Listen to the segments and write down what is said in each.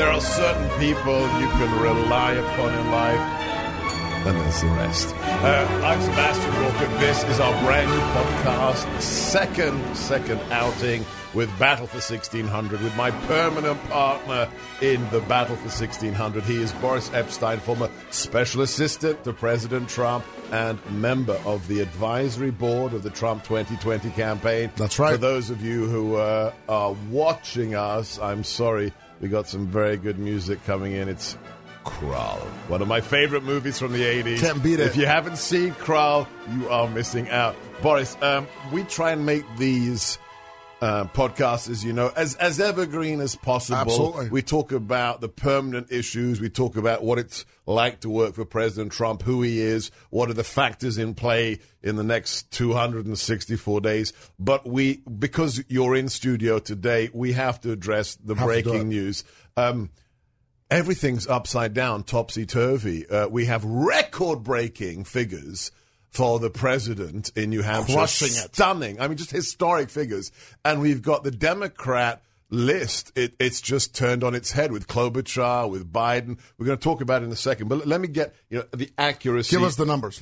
There are certain people you can rely upon in life, and there's the rest. Uh, I'm Sebastian Gorka. This is our brand new podcast, second, second outing with Battle for 1600, with my permanent partner in the Battle for 1600. He is Boris Epshteyn, former special assistant to President Trump and member of the advisory board of the Trump 2020 campaign. That's right. For those of you who uh, are watching us, I'm sorry. We got some very good music coming in. It's Krull, one of my favorite movies from the 80s. Can't beat it. If you haven't seen Krull, you are missing out. Boris, um, we try and make these uh, podcasts, as you know, as, as evergreen as possible. Absolutely. We talk about the permanent issues. We talk about what it's like to work for President Trump, who he is, what are the factors in play in the next 264 days. But we, because you're in studio today, we have to address the Have to do it. breaking news. Um, everything's upside down, topsy turvy. Uh, we have record breaking figures for the president in New Hampshire. Crushing it. Stunning. I mean, just historic figures. And we've got the Democrat list. It, it's just turned on its head with Klobuchar, with Biden. We're going to talk about it in a second. But let me get you know the accuracy. Give us the numbers.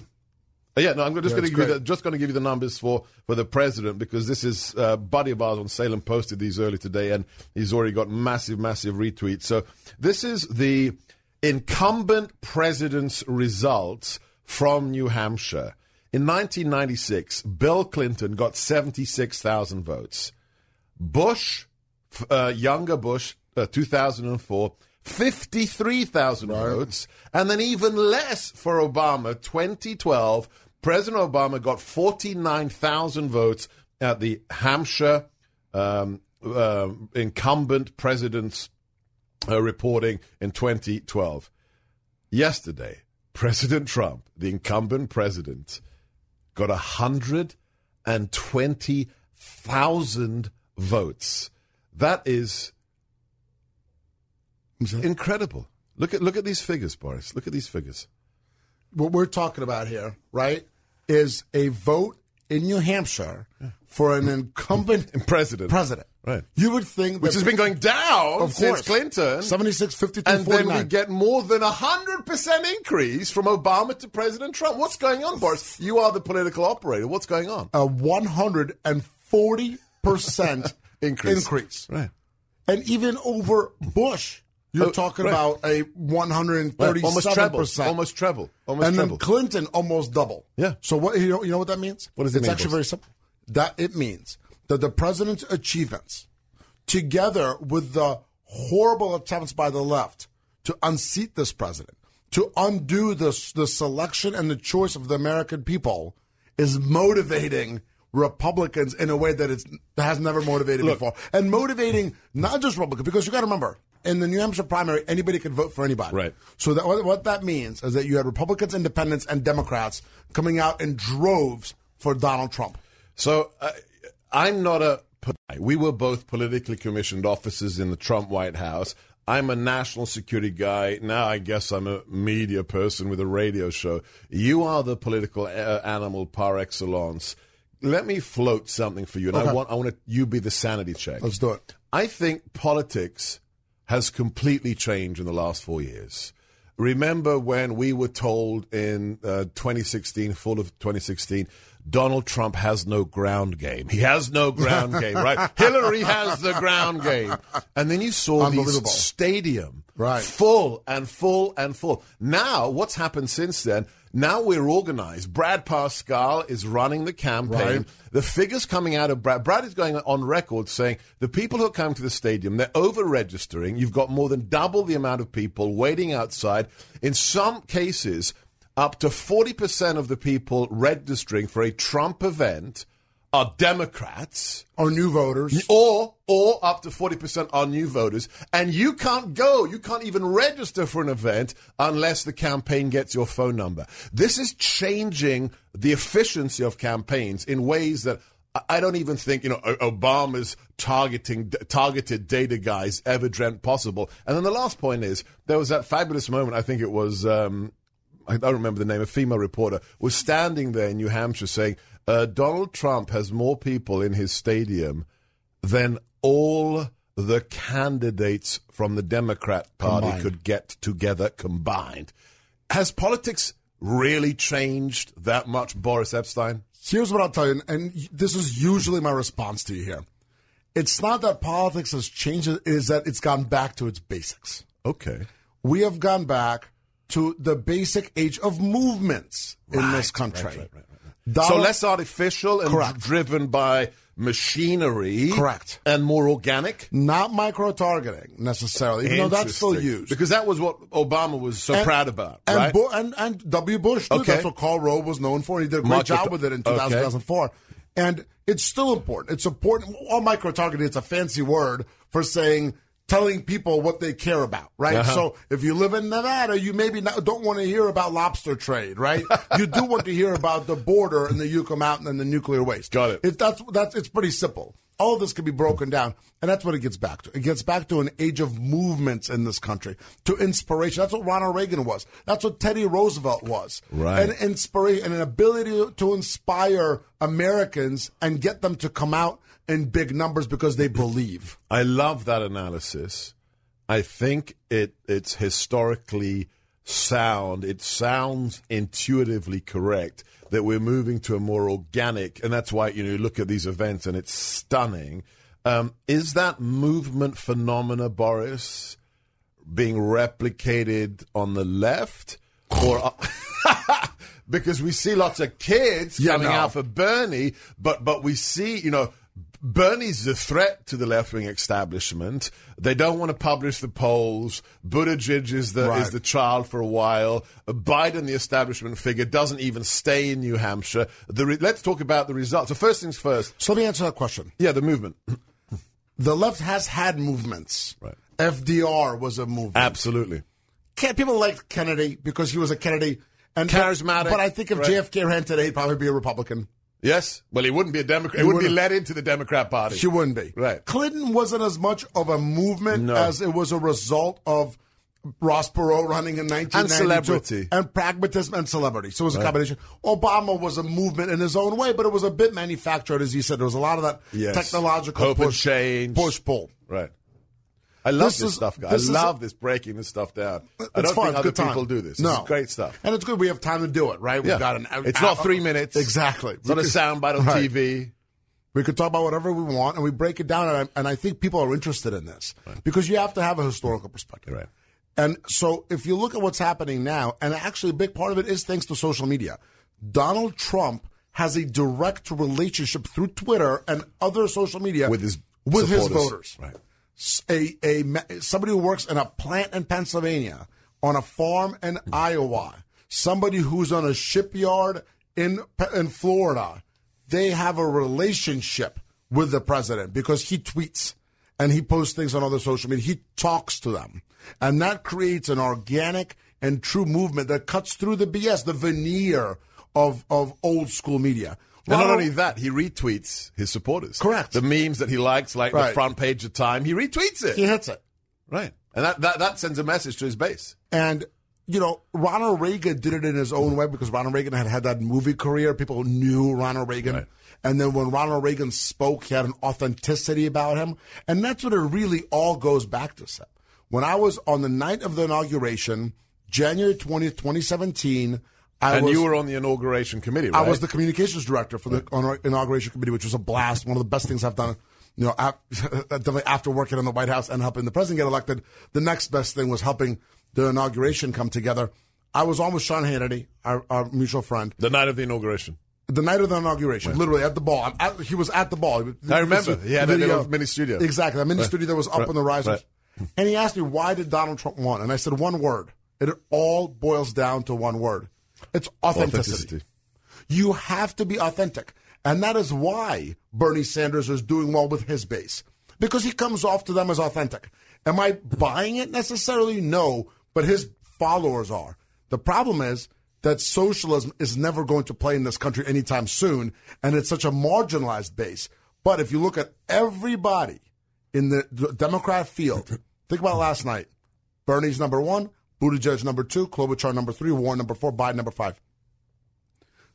Uh, Yeah, no, I'm just Yeah, going to give you the, just going to give you the numbers for, for the president because this is uh, buddy of ours on Salem posted these early today and he's already got massive, massive retweets. So this is the incumbent president's results from New Hampshire. In 1996, Bill Clinton got 76,000 votes. Bush, uh, younger Bush, uh, 2004, 53,000 votes. And then even less for Obama, 2012. President Obama got 49,000 votes at the Hampshire um, uh, incumbent president's uh, reporting in 2012. Yesterday, President Trump, the incumbent president, got 120,000 votes. That is incredible. Look at look at these figures, Boris. Look at these figures. What we're talking about here, right, is a vote in New Hampshire for an incumbent President. president. Right. You would think Which has been going down Of since course. Clinton. 76, 52, and then we get more than a hundred percent increase from Obama to President Trump. What's going on, Boris? You are the political operator. What's going on? a 140% Increase. increase. Right. And even over Bush, you're Oh, talking right. about a 137%. Almost treble. Almost treble. Almost and treble. then Clinton almost double. Yeah. So what you know, you know what that means? What does it it's mean, actually very simple. That it means that the president's achievements, together with the horrible attempts by the left to unseat this president, to undo the the selection and the choice of the American people, is motivating Republicans in a way that it's has never motivated before, and motivating not just Republicans because you got to remember. In the New Hampshire primary, anybody could vote for anybody. Right. So that, what, what that means is that you had Republicans, Independents, and Democrats coming out in droves for Donald Trump. So uh, I'm not a. We were both politically commissioned officers in the Trump White House. I'm a national security guy. Now I guess I'm a media person with a radio show. You are the political uh, animal par excellence. Let me float something for you, and I want I want to, you be the sanity check. Let's do it. I think politics has completely changed in the last four years. Remember when we were told in uh, 2016, fall of 2016, Donald Trump has no ground game. He has no ground game, right? Hillary has the ground game. And then you saw Unbelievable. stadium Right. full and full and full. Now, what's happened since then? Now we're organized. Brad Parscale is running the campaign. Right. The figures coming out of Brad, Brad is going on record saying the people who are coming to the stadium, they're over registering. You've got more than double the amount of people waiting outside. In some cases, up to 40% of the people registering for a Trump event are Democrats Or new voters. or or up to 40% are new voters and you can't go you can't even register for an event unless the campaign gets your phone number this is changing the efficiency of campaigns in ways that I- I don't even think you know Obama's targeting targeted data guys ever dreamt possible. And then the last point is there was that fabulous moment. I think it was um, I don't remember the name. A female reporter was standing there in New Hampshire saying uh, Donald Trump has more people in his stadium than all the candidates from the Democrat Party Combined. could get together combined. Has politics really changed that much, Boris Epshteyn? Here's what I'll tell you, and this is usually my response to you here. It's not that politics has changed, it is that it's gone back to its basics. Okay. We have gone back to the basic age of movements in this country. right, right, right, Donald- so less artificial and Correct. driven by machinery. Correct. And more organic. not micro targeting necessarily, even though that's still used. Because that was what Obama was so And- proud about, and, right? Bu- and and W. Bush too. Okay. That's what Karl Rove was known for. He did a great Micro- job with it in okay. 2000, 2004. And it's still important. It's important. All micro targeting. It's a fancy word for saying telling people what they care about, right? Uh-huh. So if you live in Nevada, you maybe not, don't want to hear about lobster trade, right? you do want to hear about the border and the Yucca Mountain and the nuclear waste. Got it. It, that's that's it's pretty simple. All of this can be broken down, and that's what it gets back to. It gets back to an age of movements in this country, to inspiration. That's what Ronald Reagan was. That's what Teddy Roosevelt was. Right. An inspiration, and an ability to, to inspire Americans and get them to come out in big numbers because they believe. I love that analysis. I think it it's historically sound. It sounds intuitively correct that we're moving to a more organic, and that's why you know you look at these events and it's stunning. Um, is that movement phenomena, Boris, being replicated on the left, or because we see lots of kids Yeah, coming no. out for Bernie, but but we see you know. Bernie's the threat to the left wing establishment. They don't want to publish the polls. Buttigieg is the Right. is the child for a while. Uh, Biden, the establishment figure, doesn't even stay in New Hampshire. The re- let's talk about the results. So first things first. So let me answer that question. Yeah, the movement. The left has had movements. Right. FDR was a movement. Absolutely. Ke- people liked Kennedy because he was a Kennedy and Charismatic, But I think if right. JFK ran today, he'd probably be a Republican. Yes. Well, he wouldn't be a Democrat. He, He wouldn't be let into the Democrat Party. She wouldn't be. Right. Clinton wasn't as much of a movement No. as it was a result of Ross Perot running in 1992. celebrity. And pragmatism and celebrity. So it was a combination. Obama was a movement in his own way, but it was a bit manufactured, as you said. There was a lot of that Yes. technological Hope and push, change. push pull. Right. I love This this, is- stuff. guys. this I love this breaking this stuff down. I don't fun. think other time. people do this. No. This is great stuff. And it's good. We have time to do it, right? We've Yeah. got an It's not three minutes. Exactly. It's not a soundbite on Right. TV. We could talk about whatever we want, and we break it down. And I, and I think people are interested in this because you have to have a historical perspective. Right. And so, if you look at what's happening now, and actually a big part of it is thanks to social media, Donald Trump has a direct relationship through Twitter and other social media With his with his voters. Right. A, a somebody who works in a plant in Pennsylvania, on a farm in Iowa, somebody who's on a shipyard in in Florida, they have a relationship with the president because he tweets and he posts things on other social media. He talks to them, and that creates an organic and true movement that cuts through the BS, the veneer of of old school media. And not only that, he retweets his supporters. Correct. The memes that he likes, like the front page of Time, he retweets it. he hits it. Right. And that, that, that sends a message to his base. And you know, Ronald Reagan did it in his own way because Ronald Reagan had had that movie career. People knew Ronald Reagan. Right. And then when Ronald Reagan spoke, he had an authenticity about him. And that's what it really all goes back to, Seb. When I was on the night of the inauguration, January 20th, 2017, I and was, you were on the inauguration committee, right? I was the communications director for the inauguration committee, which was a blast. One of the best things I've done. You know, definitely after working in the White House and helping the president get elected, the next best thing was helping the inauguration come together. I was on with Sean Hannity, our, our mutual friend, the night of the inauguration. the night of the inauguration, literally at the ball. At, he was at the ball. I remember. He had The that little mini studio. Exactly, a mini studio that was up Right. on the risers. Right. And he asked me, why did Donald Trump win? And I said, one word. It all boils down to one word It's authenticity. Authenticity. You have to be authentic. And that is why Bernie Sanders is doing well with his base, because he comes off to them as authentic. Am I buying it necessarily? No, but his followers are. The problem is that socialism is never going to play in this country anytime soon, and it's such a marginalized base. But if you look at everybody in the the Democrat field, think about last night. Bernie's number one, Buttigieg number two, Klobuchar number three, Warren number four, Biden number five.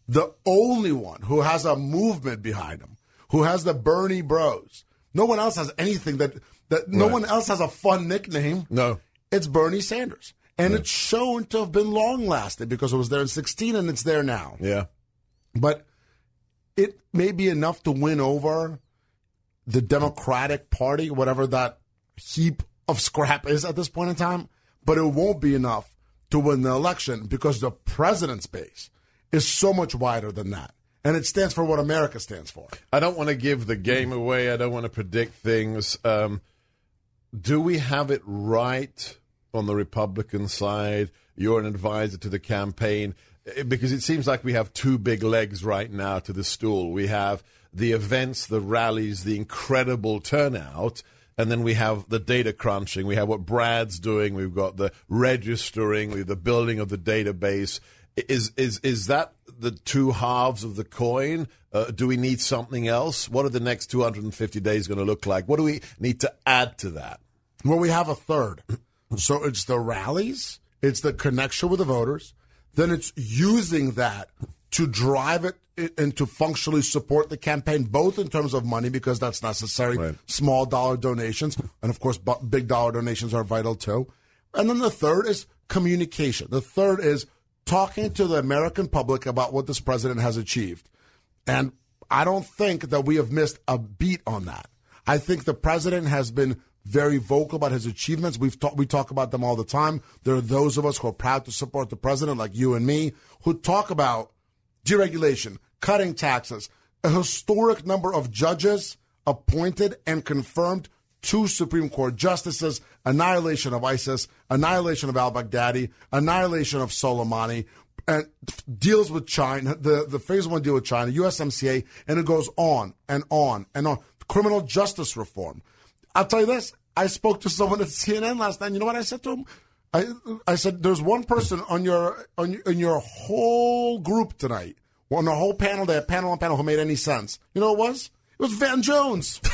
The only one who has a movement behind him, who has the Bernie Bros. No one else has anything that that no Right. one else has a fun nickname. No. It's Bernie Sanders. And it's shown to have been long lasting because it was there in 16 and it's there now. Yeah. But it may be enough to win over the Democratic Party, whatever that heap of scrap is at this point in time, but it won't be enough to win the election because the president's base is so much wider than that. And it stands for what America stands for. I don't want to give the game away. I don't want to predict things. Um, do we have it right on the Republican side? You're an advisor to the campaign Eh, because it seems like we have two big legs right now to the stool. We have the events, the rallies, the incredible turnout. And then we have the data crunching. We have what Brad's doing. We've got the registering. We have the building of the database. Is is is that the two halves of the coin? Uh, do we need something else? What are the next 250 days going to look like? What do we need to add to that? Well, we have a third. So it's the rallies, it's the connection with the voters, then it's using that to drive it and to functionally support the campaign, both in terms of money, because that's necessary, Right. small dollar donations, and of course, big dollar donations are vital too. And then the third is communication. The third is talking to the American public about what this president has achieved. And I don't think that we have missed a beat on that. I think the president has been very vocal about his achievements. We've talk, we talk about them all the time. There are those of us who are proud to support the president, like you and me, who talk about deregulation, cutting taxes, a historic number of judges appointed and confirmed two Supreme Court justices, annihilation of ISIS, annihilation of al Baghdadi, annihilation of Soleimani, and deals with China, the, the phase one deal with China, USMCA, and it goes on and on and on. Criminal justice reform. I'll tell you this. I spoke to someone at CNN last night. And You know what I said to him? I I said there's one person on your on in your whole group tonight, on the whole panel, that panel on panel who made any sense. You know what it was? It was Van Jones.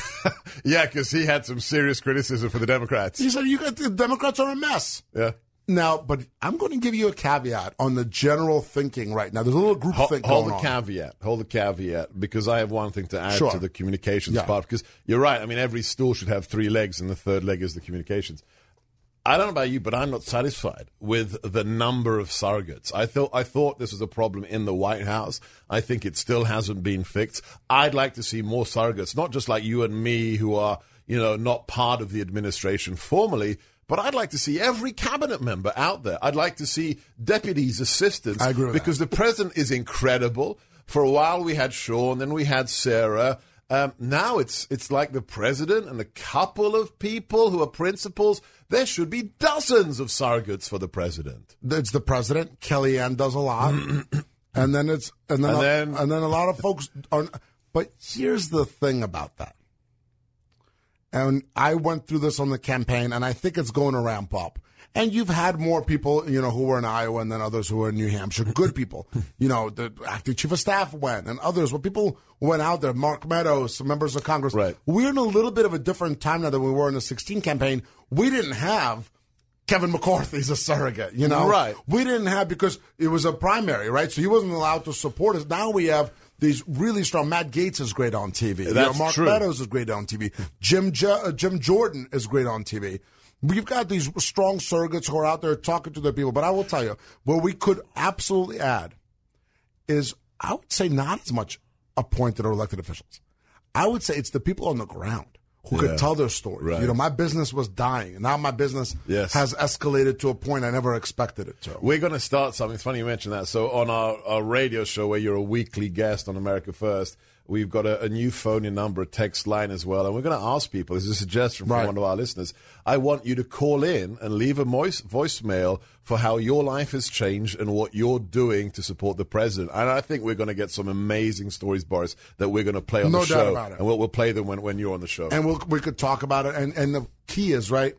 Yeah, because he had some serious criticism for the Democrats. He said you got the Democrats are a mess. Yeah. Now, but I'm going to give you a caveat on the general thinking right now. There's a little group Hold, think hold the caveat. Hold the caveat because I have one thing to add Sure. to the communications Yeah. part. Because you're right. I mean, every stool should have three legs, and the third leg is the communications. I don't know about you, but I'm not satisfied with the number of surrogates. I thought I thought this was a problem in the White House. I think it still hasn't been fixed. I'd like to see more surrogates, not just like you and me, who are you know not part of the administration formally. But I'd like to see every cabinet member out there. I'd like to see deputies, assistants. I agree with that. because the president is incredible. For a while we had Sean, then we had Sarah. Um, now it's it's like the president and a couple of people who are principals. There should be dozens of surrogates for the president. It's the president. Kellyanne does a lot, and then it's and then And a, then- and then a lot of folks are. But here's the thing about that, and I went through this on the campaign, and I think it's going to ramp up. And you've had more people, you know, who were in Iowa and then others who were in New Hampshire. Good people, you know, the acting chief of staff went, and others. Well, people went out there. Mark Meadows, members of Congress. Right. We're in a little bit of a different time now than we were in the 16 campaign. We didn't have Kevin McCarthy's a surrogate, you know? Right. We didn't have because it was a primary, right? So he wasn't allowed to support us. Now we have these really strong. Matt Gaetz is great on TV. You That's know, Mark true. Meadows is great on TV. Jim jo- uh, Jim Jordan is great on TV. We've got these strong surrogates who are out there talking to their people. But I will tell you, where we could absolutely add is, I would say, not as much appointed or elected officials. I would say it's the people on the ground who Yeah. could tell their story. Right. You know, my business was dying, and now my business Yes. has escalated to a point I never expected it to. We're going to start something. It's funny you mentioned that. So on our, our radio show, where you're a weekly guest on America First, We've got a, a new phone in number, a text line as well, and we're going to ask people. This is a suggestion from Right. one of our listeners. I want you to call in and leave a voice, voicemail for how your life has changed and what you're doing to support the president. And I think we're going to get some amazing stories, Boris, that we're going to play on No the doubt show, about it. and we'll, we'll play them when, when you're on the show. and we'll, we could talk about it. And, and the key is, right,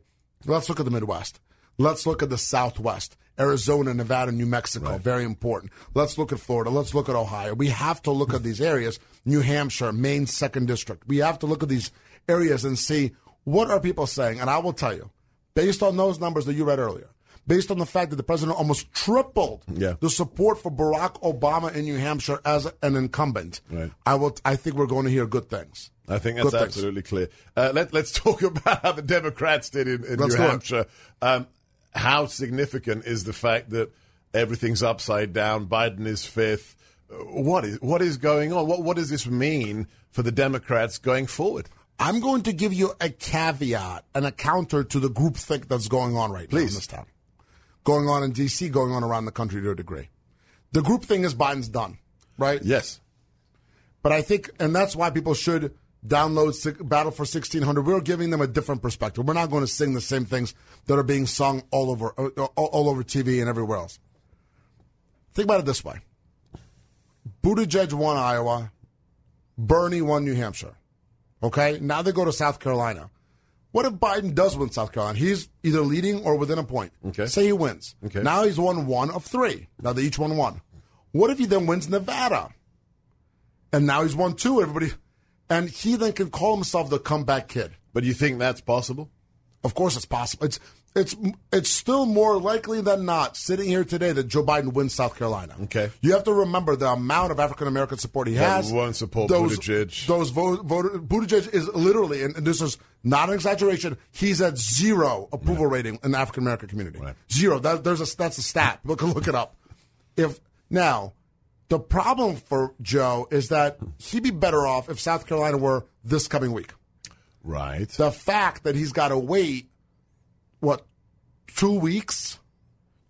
let's look at the Midwest. Let's look at the Southwest. Arizona, Nevada, New Mexico, very important. Let's look at Florida. Let's look at Ohio. We have to look at these areas. New Hampshire, Maine, second district. We have to look at these areas and see what are people saying. And I will tell you, based on those numbers that you read earlier, based on the fact that the president almost tripled Yeah. the support for Barack Obama in New Hampshire as an incumbent, Right. I will. I think we're going to hear good things. I think that's Good things. absolutely clear. Uh, let, let's talk about how the Democrats did in, in New. Hampshire. Um, how significant is the fact that everything's upside down? Biden is fifth. What is what is going on? What what does this mean for the Democrats going forward? I'm going to give you a caveat and a counter to the groupthink that's going on right now in Please. this town. Going on in D.C., going on around the country to a degree. The group thing is Biden's done, right? Yes. But I think, and that's why people should download Battle for 1600. We're giving them a different perspective. We're not going to sing the same things that are being sung all over, uh, all, all over TV and everywhere else. Think about it this way Buttigieg won Iowa, Bernie won New Hampshire. Okay? Now they go to South Carolina. What if Biden does win South Carolina? He's either leading or within a point. Okay. Say he wins. Okay. Now he's won one of three. Now they each won one. What if he then wins Nevada? And now he's won two. Everybody, and he then can call himself the comeback kid. But you think that's possible? Of course, it's possible. It's it's it's still more likely than not sitting here today that Joe Biden wins South Carolina. Okay. you have to remember the amount of African American support he That has. won't support those, Buttigieg. Those vote, voter, Buttigieg is literally, and, and this is not an exaggeration. He's at zero approval rating in the African American community. Right. Zero. That, there's a that's a stat. Look look it up. If now. The problem for Joe is that he'd be better off if South Carolina were this coming week Right. the fact that he's got to wait what two weeks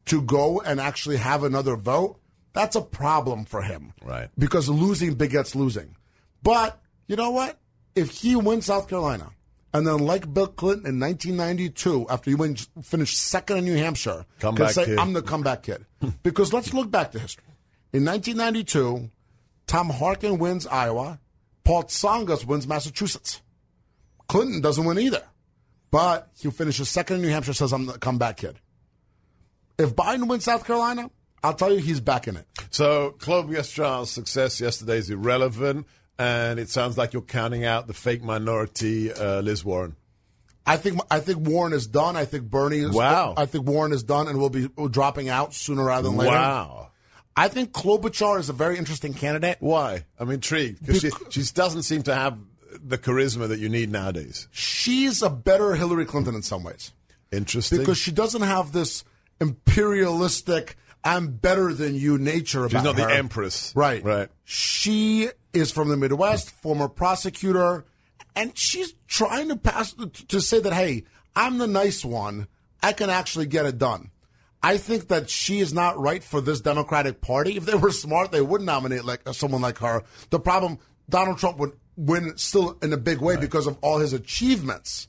to go and actually have another vote? That's a problem for him. Right. because losing begets losing. But you know what? If he wins south carolina and then like bill clinton in 1992 after he win, finished second in new hampshire can Comeback say kid. i'm the comeback kid. Because let's look back to history. In 1992 tom harkin wins iowa. Paul tsongas wins massachusetts. Clinton doesn't win either. But he finishes second in New Hampshire, says I'm the comeback kid. If Biden wins South Carolina, I'll tell you he's back in it. So Charles' success yesterday is irrelevant, and it sounds like you're counting out the fake minority uh, Liz Warren. I think I think Warren is done. I think Bernie is Wow. I think Warren is done and will be dropping out sooner rather than later. Wow. I think Klobuchar is a very interesting candidate. Why? I'm intrigued because she, she doesn't seem to have the charisma that you need nowadays. She's a better Hillary Clinton in some ways. Interesting. Because she doesn't have this imperialistic I'm better than you nature about She's not the empress. Right. Right. She is from the Midwest, former prosecutor, and she's trying to pass to say that, hey, I'm the nice one. I can actually get it done. I think that she is not right for this Democratic Party. If they were smart, they would nominate like someone like her. The problem, Donald Trump would win still in a big way because of all his achievements.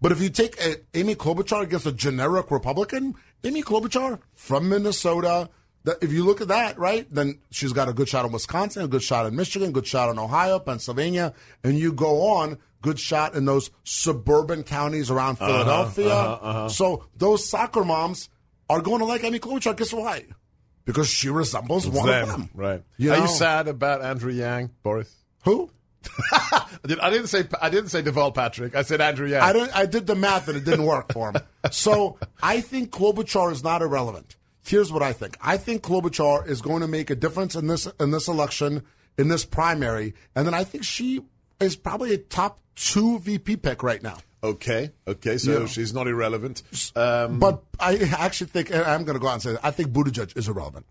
But if you take a, Amy Klobuchar against a generic Republican, Amy Klobuchar from Minnesota, that if you look at that, right, then she's got a good shot in Wisconsin, a good shot in Michigan, good shot in Ohio, Pennsylvania, and you go on, good shot in those suburban counties around Uh-huh, Philadelphia. So those soccer moms are going to like Amy Klobuchar. Guess why? Because she resembles one Them. of them. Right. You Are know? you sad about Andrew Yang, Boris? Who? I didn't- say I didn't say Deval Patrick. I said Andrew Yang. I didn't. I did the math and it didn't work for him. So I think Klobuchar is not irrelevant. Here's what I think. I think Klobuchar is going to make a difference in this in this election, in this primary, and then I think she is probably a top two VP pick right now. Okay. Okay. So Yeah. she's not irrelevant. Um, But I actually think and I'm going to go out and say I think Buttigieg is irrelevant.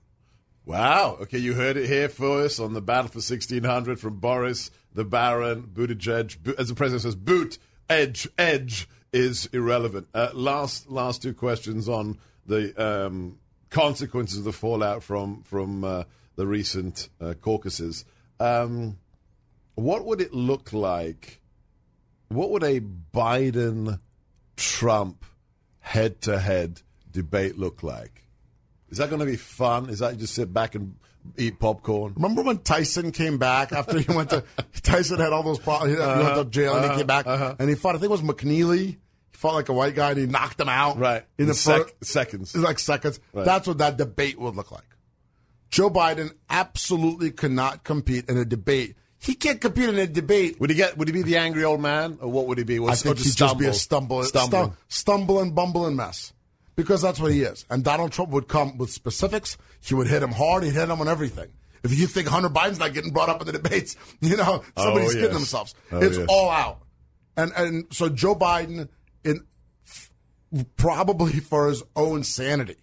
Wow. Okay, you heard it here first on the Battle for 1600 from Boris, the Baron, Buttigieg. Bu- As the president says, boot, edge, edge is irrelevant. Uh, last last two questions on the um, consequences of the fallout from, from uh, the recent uh, caucuses. Um, what would it look like? What would a Biden Trump head to head debate look like? Is that going to be fun? Is that you just sit back and eat popcorn? Remember when Tyson came back after he went to Tyson had all those problems. He Uh-huh. went to jail and he came back and he fought. I think it was McNeely. He fought like a white guy and he knocked him out. Right. in the Sec- first seconds. like seconds. Right. That's what that debate would look like. Joe Biden absolutely cannot compete in a debate. He can't compete in a debate. Would he get? Would he be the angry old man, or what would he be? I Was, think or he'd just be a stumble, stumbling. stum- stumbling, bumbling mess. Because that's what he is. And Donald Trump would come with specifics. He would hit him hard. He'd hit him on everything. If you think Hunter Biden's not getting brought up in the debates, you know, somebody's Oh, kidding themselves. Oh, it's yes. all out. And and so Joe Biden, in probably for his own sanity,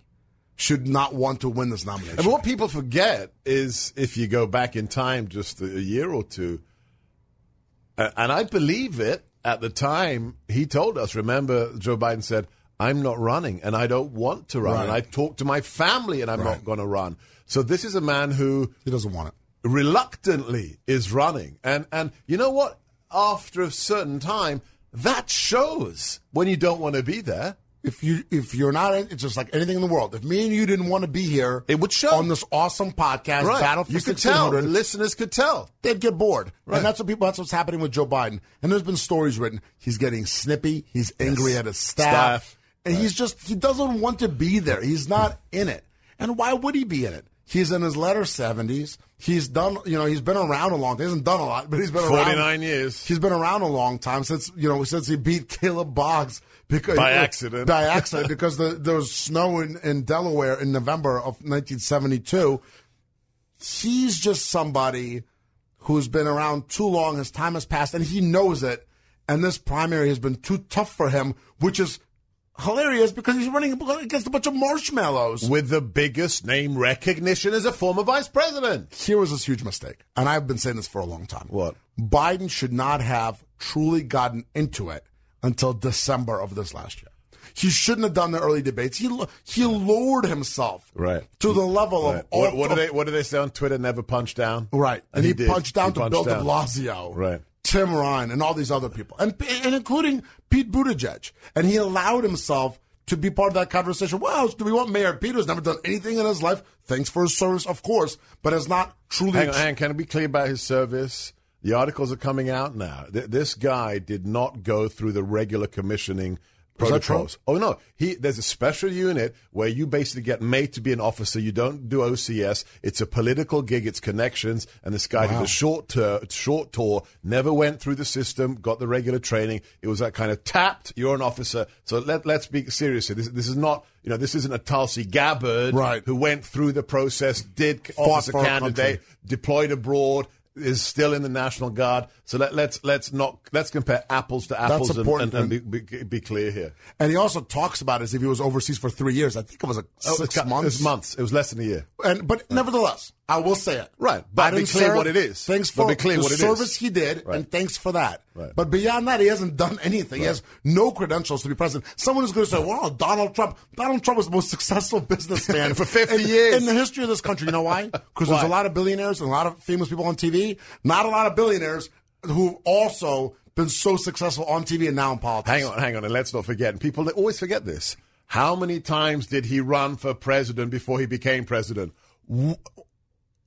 should not want to win this nomination. And what people forget is if you go back in time just a year or two, and I believe it at the time, he told us, remember, Joe Biden said, I'm not running and I don't want to run. Right. And I talked to my family and I'm not going to run. So this is a man who he doesn't want it. reluctantly is running. And and you know what? After a certain time, that shows when you don't want to be there. If you if you're not, in, it's just like anything in the world. If me and you didn't want to be here, It would show. on this awesome podcast, Battle for you could tell. The listeners could tell. they'd get bored. Right. And that's what people that's what's happening with Joe Biden. And there's been stories written. He's getting snippy, he's angry at his staff. Staff. And he's just he doesn't want to be there. He's not in it. And why would he be in it? He's in his latter seventies. He's done you know, he's been around a long time. He hasn't done a lot, but he's been around 49 years. He's been around a long time since you know, since he beat Caleb Boggs because By accident. By accident because the, there was snow in, in Delaware in November of 1972 he's just somebody who's been around too long. His time has passed, and he knows it. And this primary has been too tough for him, which is hilarious because he's running against a bunch of marshmallows. with the biggest name recognition as a former vice president. Here was this huge mistake, and I've been saying this for a long time. What? Biden should not have truly gotten into it until December of this last year. He shouldn't have done the early debates. He he lowered himself Right. to the level of What, what do they What do they say on Twitter? Never punch down. Right. And, he, did. punched down He to punched Bill de. Blasio. Right. Tim Ryan and all these other people. And, and including Pete Buttigieg. And he allowed himself to be part of that conversation. Well, do we want Mayor Pete who's never done anything in his life? Thanks for his service, of course, but has not truly Hang on, hang on. Can I be clear about his service? The articles are coming out now. Th- this guy did not go through the regular commissioning? Protocols. Oh no, he there's a special unit where you basically get made to be an officer. You don't do OCS. It's a political gig. It's connections. And this guy did a short tour, short tour. Never went through the system. Got the regular training. It was that kind of tapped. You're an officer. So let let's be serious here. This this is not. You know, this isn't a Tulsi Gabbard Right. who went through the process, did Fought officer candidate, deployed abroad, is still in the National Guard. So let, let's let's not let's compare apples to apples and, important. and, and be, be, be clear here. And he also talks about it as if he was overseas for three years. I think it was like Oh, six it's, months. It was months. It was less than a year. And but nevertheless, I will say it. Right, but be clear what it is. Thanks for be clear the what it is. service he did, Right. and thanks for that. Right. But beyond that, he hasn't done anything. He has no credentials to be president. Someone is going to say, "Well, Donald Trump. Donald Trump was the most successful businessman For 50 in, years. in the history of this country." You know why? Because there's a lot of billionaires and a lot of famous people on TV. Not a lot of billionaires who've also been so successful on TV and now in politics. Hang on, hang on, and let's not forget. And people they always forget this. How many times did he run for president before he became president?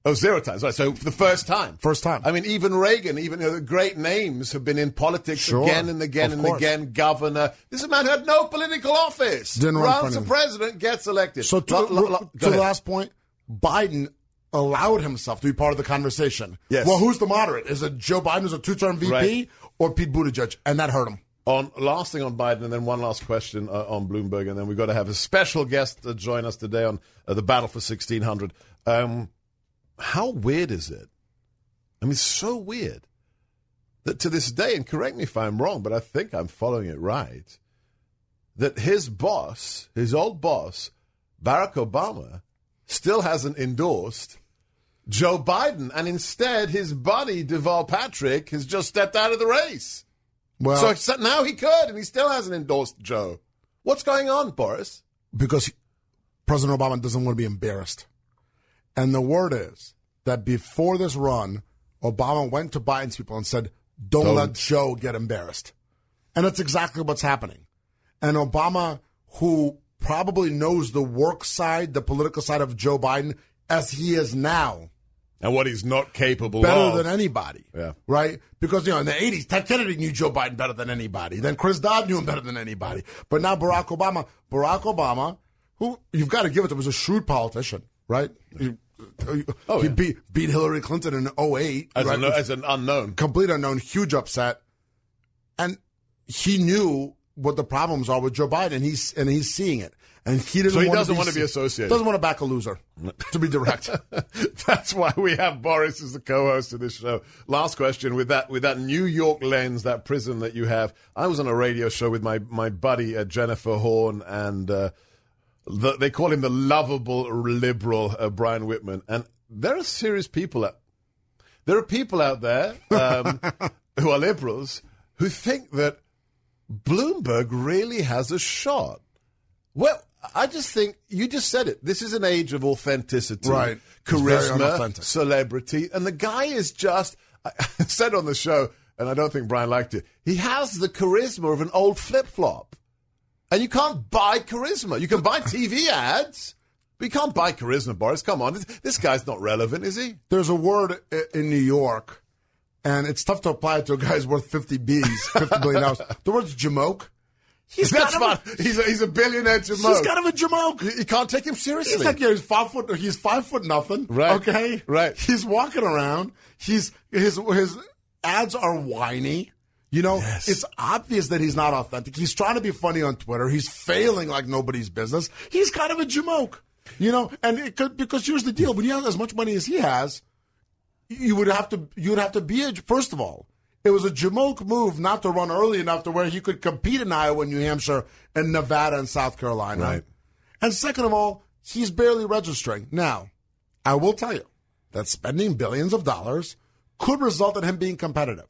Oh, zero times. Right. So for the first time. First time. I mean, even Reagan, even you know, the great names have been in politics Sure. again and again Of and course. again. Governor. This is a man who had no political office. Didn't run for Runs for president, gets elected. So to, Lo- the, lo- lo- to the last point, Biden allowed himself to be part of the conversation. Yes. Well, who's the moderate? Is it Joe Biden who's a two-term VP Right. or Pete Buttigieg? And that hurt him. On last thing on Biden, and then one last question uh, on Bloomberg, and then we've got to have a special guest uh, join us today on uh, the battle for sixteen hundred. Um, how weird is it? I mean, so weird that to this day, and correct me if I'm wrong, but I think I'm following it right. That his boss, his old boss, Barack Obama, still hasn't endorsed Joe Biden, and instead his buddy Deval Patrick has just stepped out of the race. Well, So, so now he could, and he still hasn't endorsed Joe. What's going on, Boris? because President Obama doesn't want to be embarrassed. And the word is that before this run, Obama went to Biden's people and said, don't, Don't. let Joe get embarrassed. And that's exactly what's happening. And Obama, who probably knows the work side, the political side of Joe Biden as he is now, And what he's not capable better of. Better than anybody. Yeah. Right? Because, you know, in the 80s, Ted Kennedy knew Joe Biden better than anybody. Then Chris Dodd knew him better than anybody. But now Barack Obama, Barack Obama, who you've got to give it to, was a shrewd politician, right? He, Oh, he yeah. beat, beat Hillary Clinton in 08. as, right? an, as an unknown. complete unknown, huge upset. And he knew what the problems are with Joe Biden, and he's and he's seeing it. And he doesn't So he want doesn't to want to be associated. Doesn't want to back a loser, to be direct. That's why we have Boris as the co-host of this show. Last question with that with that New York lens, that prism that you have. I was on a radio show with my my buddy uh, Jennifer Horn, and uh, the, they call him the lovable liberal uh, Brian Whitman. And there are serious people out. There are people out there um, who are liberals who think that Bloomberg really has a shot. Well, I just think you just said it. This is an age of authenticity, Right. Charisma, celebrity, and the guy is just. I said on the show, and I don't think Brian liked it. He has the charisma of an old flip flop, and you can't buy charisma. You can buy TV ads, but you can't buy charisma, Boris. Come on, this, this guy's not relevant, is he? There's a word in New York, and it's tough to apply it to a guy who's worth 50 B's, 50 billion. dollars. The word's jamoke. He's That's kind of fine. He's a, he's a billionaire He's kind of a jamoke. You, you can't take him seriously. He's like, yeah, he's five foot. He's five foot nothing. Right. Okay. Right. He's walking around. He's his his ads are whiny. You know, Yes. it's obvious that he's not authentic. He's trying to be funny on Twitter. He's failing like nobody's business. He's kind of a jamoke. You know, and it could, because here's the deal: when you have as much money as he has, you would have to you would have to be a first of all. It was a jamoke move not to run early enough to where he could compete in Iowa, New Hampshire, and Nevada and South Carolina. Right. And second of all, he's barely registering. Now, I will tell you that spending billions of dollars could result in him being competitive.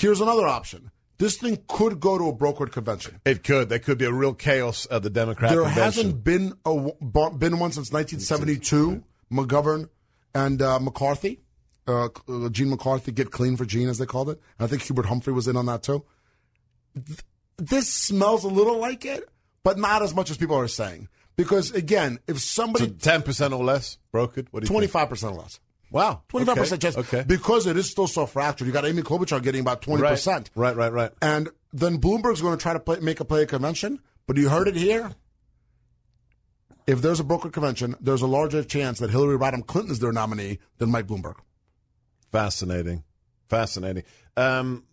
Here's another option. This thing could go to a brokered convention. It could. That could be a real chaos at the Democrat There convention. hasn't been a been one since 1972. McGovern and uh, McCarthy, uh, uh, Gene McCarthy, get clean for Gene as they called it. And I think Hubert Humphrey was in on that too. Th- This smells a little like it, but not as much as people are saying. Because again, if somebody ten percent or less brokered. What do you twenty five percent or less. Wow, Twenty five percent chance. Okay, Because it is still so fractured. You got Amy Klobuchar getting about twenty percent. Right, right, right. And then Bloomberg's going to try to play, make a play at convention. But you heard it here. If there's a broker convention, there's a larger chance that Hillary Rodham Clinton is their nominee than Mike Bloomberg. Fascinating, fascinating. Um,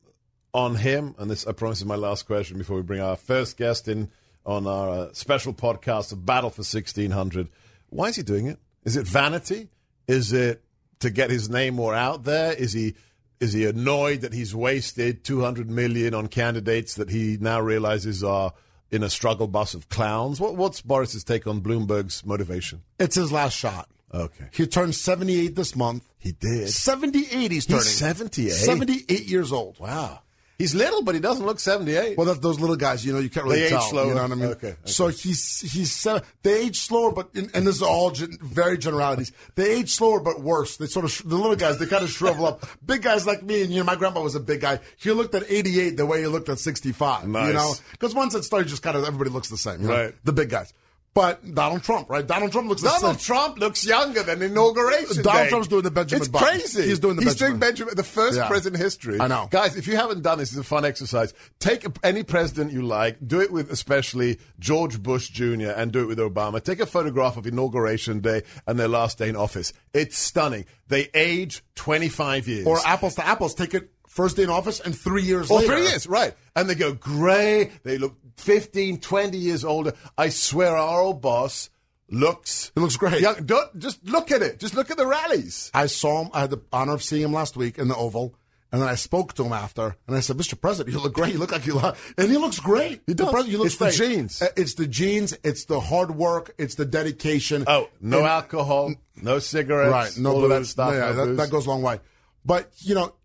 on him, and this I promise is my last question before we bring our first guest in on our uh, special podcast of Battle for sixteen hundred. Why is he doing it? Is it vanity? Is it to get his name more out there? Is he is he annoyed that he's wasted two hundred million on candidates that he now realizes are in a struggle bus of clowns? What, what's Boris's take on Bloomberg's motivation? It's his last shot. Okay, He turned 78 this month. he did. 78 he's turning. 78? 78 years old. Wow. He's little, but he doesn't look 78. Well, that's those little guys, you know, you can't really They age tell. slower. You know what I mean? Okay, okay. So he's he's they age slower, but and this is all gen, very generalities. They age slower, but worse. They sort of sh- the little guys they kind of shrivel up. Big guys like me, and you know, my grandpa was a big guy. He looked at 88 the way he looked at 65. Nice. You know, because once it started, just kind of everybody looks the same. you know? Right. The big guys. But Donald Trump, right? Donald Trump looks the Donald. Trump looks younger than inauguration Donald day. Trump's doing the Benjamin It's crazy. He's doing the He's Benjamin. doing Benjamin, the first Yeah. president in history. I know. guys. If you haven't done this, it's a fun exercise. Take any president you like, do it with especially George Bush Jr. and do it with Obama. Take a photograph of inauguration day and their last day in office. It's stunning. They age twenty five years. Or apples to apples, take it first day in office and three years Or later. three years, right. And they go gray. They look 15, 20 years older. I swear our old boss looks... It looks great. young. Don't, just look at it. Just look at the rallies. I saw him. I had the honor of seeing him last week in the Oval, and then I spoke to him after, and I said, "Mr. President, you look great. You look like you look, and he looks great. He The does. president, you look It's the great. genes. Uh, It's the genes. It's the hard work. It's the dedication. Oh, no And- alcohol, no cigarettes, right? No all booze. that stuff. Yeah, no that, that goes a long way. But you know,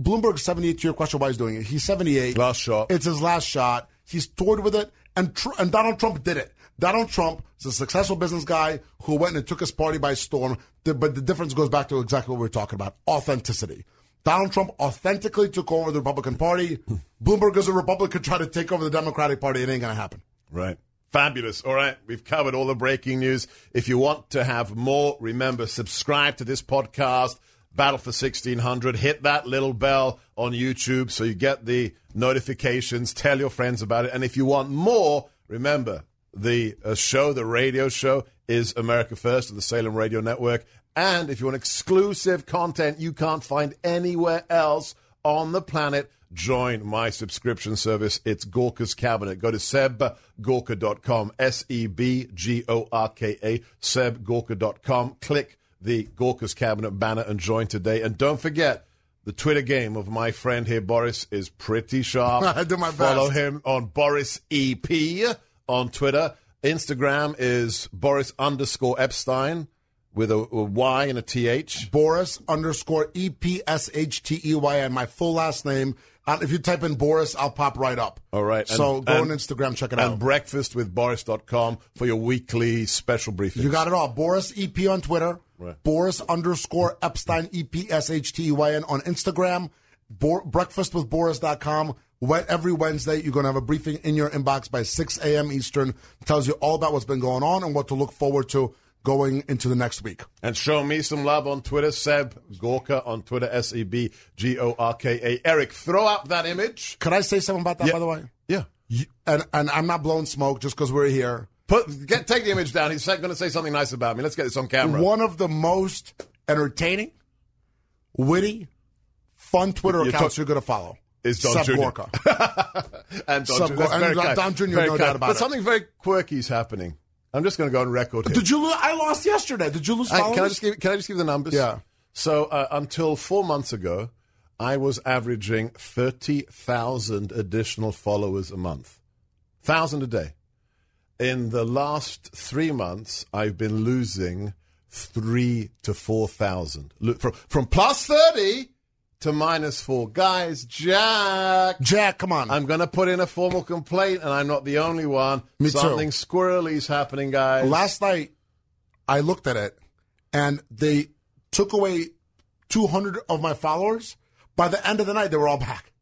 Bloomberg seventy eight. To your question, why he's doing it? He's seventy eight. Last shot. It's his last shot. He's toured with it, and tr- and Donald Trump did it. Donald Trump is a successful business guy who went and took his party by storm. The- but the difference goes back to exactly what we were talking about authenticity. Donald Trump authentically took over the Republican Party. Bloomberg is a Republican trying to take over the Democratic Party. It ain't going to happen. Right. Fabulous. All right. We've covered all the breaking news. If you want to have more, remember, subscribe to this podcast, Battle for 1600. Hit that little bell on YouTube so you get the notifications. Tell your friends about it. And if you want more, remember, the uh, show, the radio show, is America First of the Salem Radio Network. And if you want exclusive content you can't find anywhere else on the planet, join my subscription service. It's Gorka's Cabinet. Go to sebgorka.com, S E B G O R K A, sebgorka.com. Click the Gorka's Cabinet banner and join today. And don't forget, the Twitter game of my friend here, Boris, is pretty sharp. I do my best. Follow him on Boris EP on Twitter. Instagram is Boris underscore Epshteyn with a, a Y and a TH. Boris underscore E P S H T E Y N, my full last name. Uh, if you type in Boris, I'll pop right up. All right. so And- go and- on Instagram, check it out. And out. breakfastwithboris.com for your weekly special briefings. You got it all. Boris EP on Twitter. Right. Boris underscore Epshteyn E P S H T E Y N on Instagram. Bo- breakfastwithboris.com. Every Wednesday, you're going to have a briefing in your inbox by 6 a.m. Eastern. tells you all about what's been going on and what to look forward to going into the next week. And show me some love on Twitter, Seb Gorka on Twitter, S E B G O R K A. Eric, throw up that image. Could I say something about that, Yeah. by the way? Yeah. You- And, and I'm not blowing smoke just because we're here. Put get take the image down. He's going to say something nice about me. Let's get this on camera. One of the most entertaining, witty, fun Twitter You're accounts talk- you're going to follow. Is Don Seb Jr. And Don Sub- Jr. And very Don- Don Jr., Very no doubt about But it. something very quirky is happening. I'm just going to go on record here. Did you? Lo- I lost yesterday. Did you lose I- followers? can I just give can I just give the numbers? Yeah. So uh, until four months ago, I was averaging thirty thousand additional followers a month, thousand a day. In the last three months, I've been losing three to four thousand from from plus thirty to minus four. Guys, Jack. Jack, come on. I'm going to put in a formal complaint, and I'm not the only one. Me too. Something squirrely's happening, guys. Last night, I looked at it, and they took away 200 of my followers. By the end of the night, they were all back.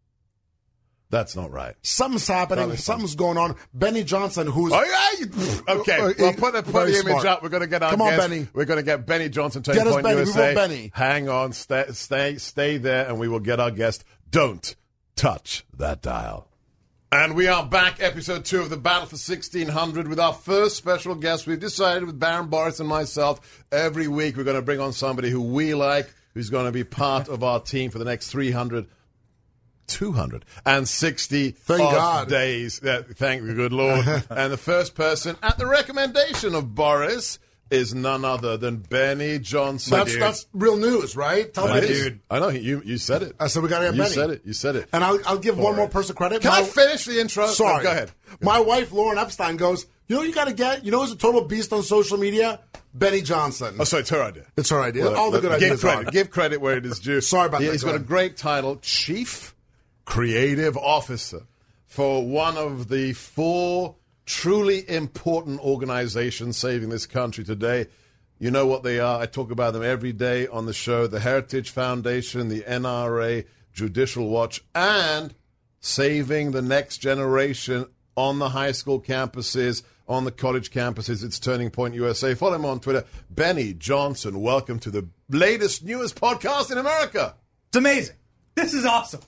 That's not right. Something's happening. Probably Something's going on. Benny Johnson, who's Oh, yeah. Okay, Uh, well, uh, put the, put the image smart. up. We're going to get our Come on, guest. Benny. We're going to get Benny Johnson, Get us Benny. We USA. want Benny. Hang on, stay, stay, stay there, and we will get our guest. Don't touch that dial. And we are back, episode two of the Battle for 1600, with our first special guest. We've decided with Baron Boris and myself, every week we're going to bring on somebody who we like, who's going to be part of our team for the next 300 260 Thank God. days. Yeah, thank the good Lord. and the first person, at the recommendation of Boris, is none other than Benny Johnson. that's that's real news, right? Tell My me, dude. I know you. You said it. I said we gotta get You Benny. said it. You said it. And I'll, I'll give one more person credit. Can My- I finish the intro? Sorry. go ahead. My wife, Lauren Epshteyn, goes, You know you got to get? You know who's a total beast on social media? Benny Johnson. Oh, sorry, it's her idea. It's her idea. Well, All the good give ideas credit. Give credit where it is due. Sorry about that. He's Go got a great title, Chief Creative Officer for one of the four truly important organizations saving this country today. You know what they are. I talk about them every day on the show the Heritage Foundation, the NRA, Judicial Watch, and saving the next generation on the high school campuses, on the college campuses. It's Turning Point USA. Follow him on Twitter. Benny Johnson, welcome to the latest, newest podcast in America. It's amazing. This is awesome.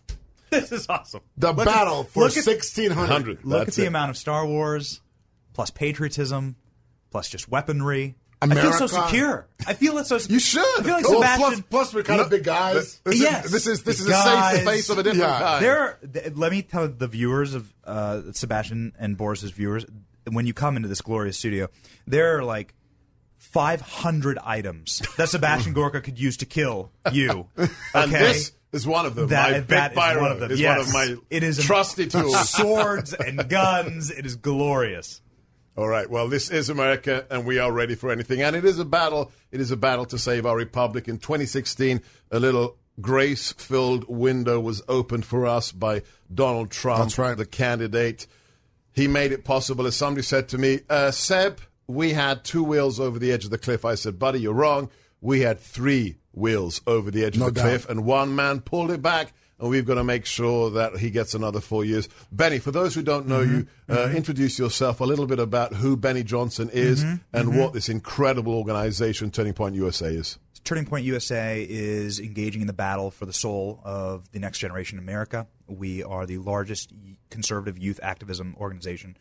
This is awesome. The Look at- battle for look 1600. 100. Look That's at the it. amount of Star Wars, plus patriotism, plus just weaponry. I feel so secure. I feel it's so. You should. I feel like Well, Plus, Sebastian. plus, we're kind of big guys. This, Yes. is, this is this is a Guys. safe space of a different Yeah. kind. There, are, let me tell the viewers of uh, Sebastian and Boris's viewers, when you come into this glorious studio, there are like 500 items that Sebastian Gorka could use to kill you. Okay? and this is one of them. That- my that big is one of them. is Yes. one of my It is a- trusty tools. Swords and guns. It is glorious. All right. Well, this is America, and we are ready for anything. And it is a battle. It is a battle to save our republic. In 2016, a little grace-filled window was opened for us by Donald Trump, That's right. the candidate. he made it possible. As somebody said to me, uh, Seb, we had two wheels over the edge of the cliff. I said, buddy, you're wrong. We had three wheels over the edge No of the doubt. cliff, and one man pulled it back. And we've got to make sure that he gets another four years. Benny, for those who don't know mm-hmm. you, uh, mm-hmm. introduce yourself a little bit about who Benny Johnson is mm-hmm. and what this incredible organization, Turning Point USA, is. Turning Point USA is engaging in the battle for the soul of the next generation in America. We are the largest conservative youth activism organization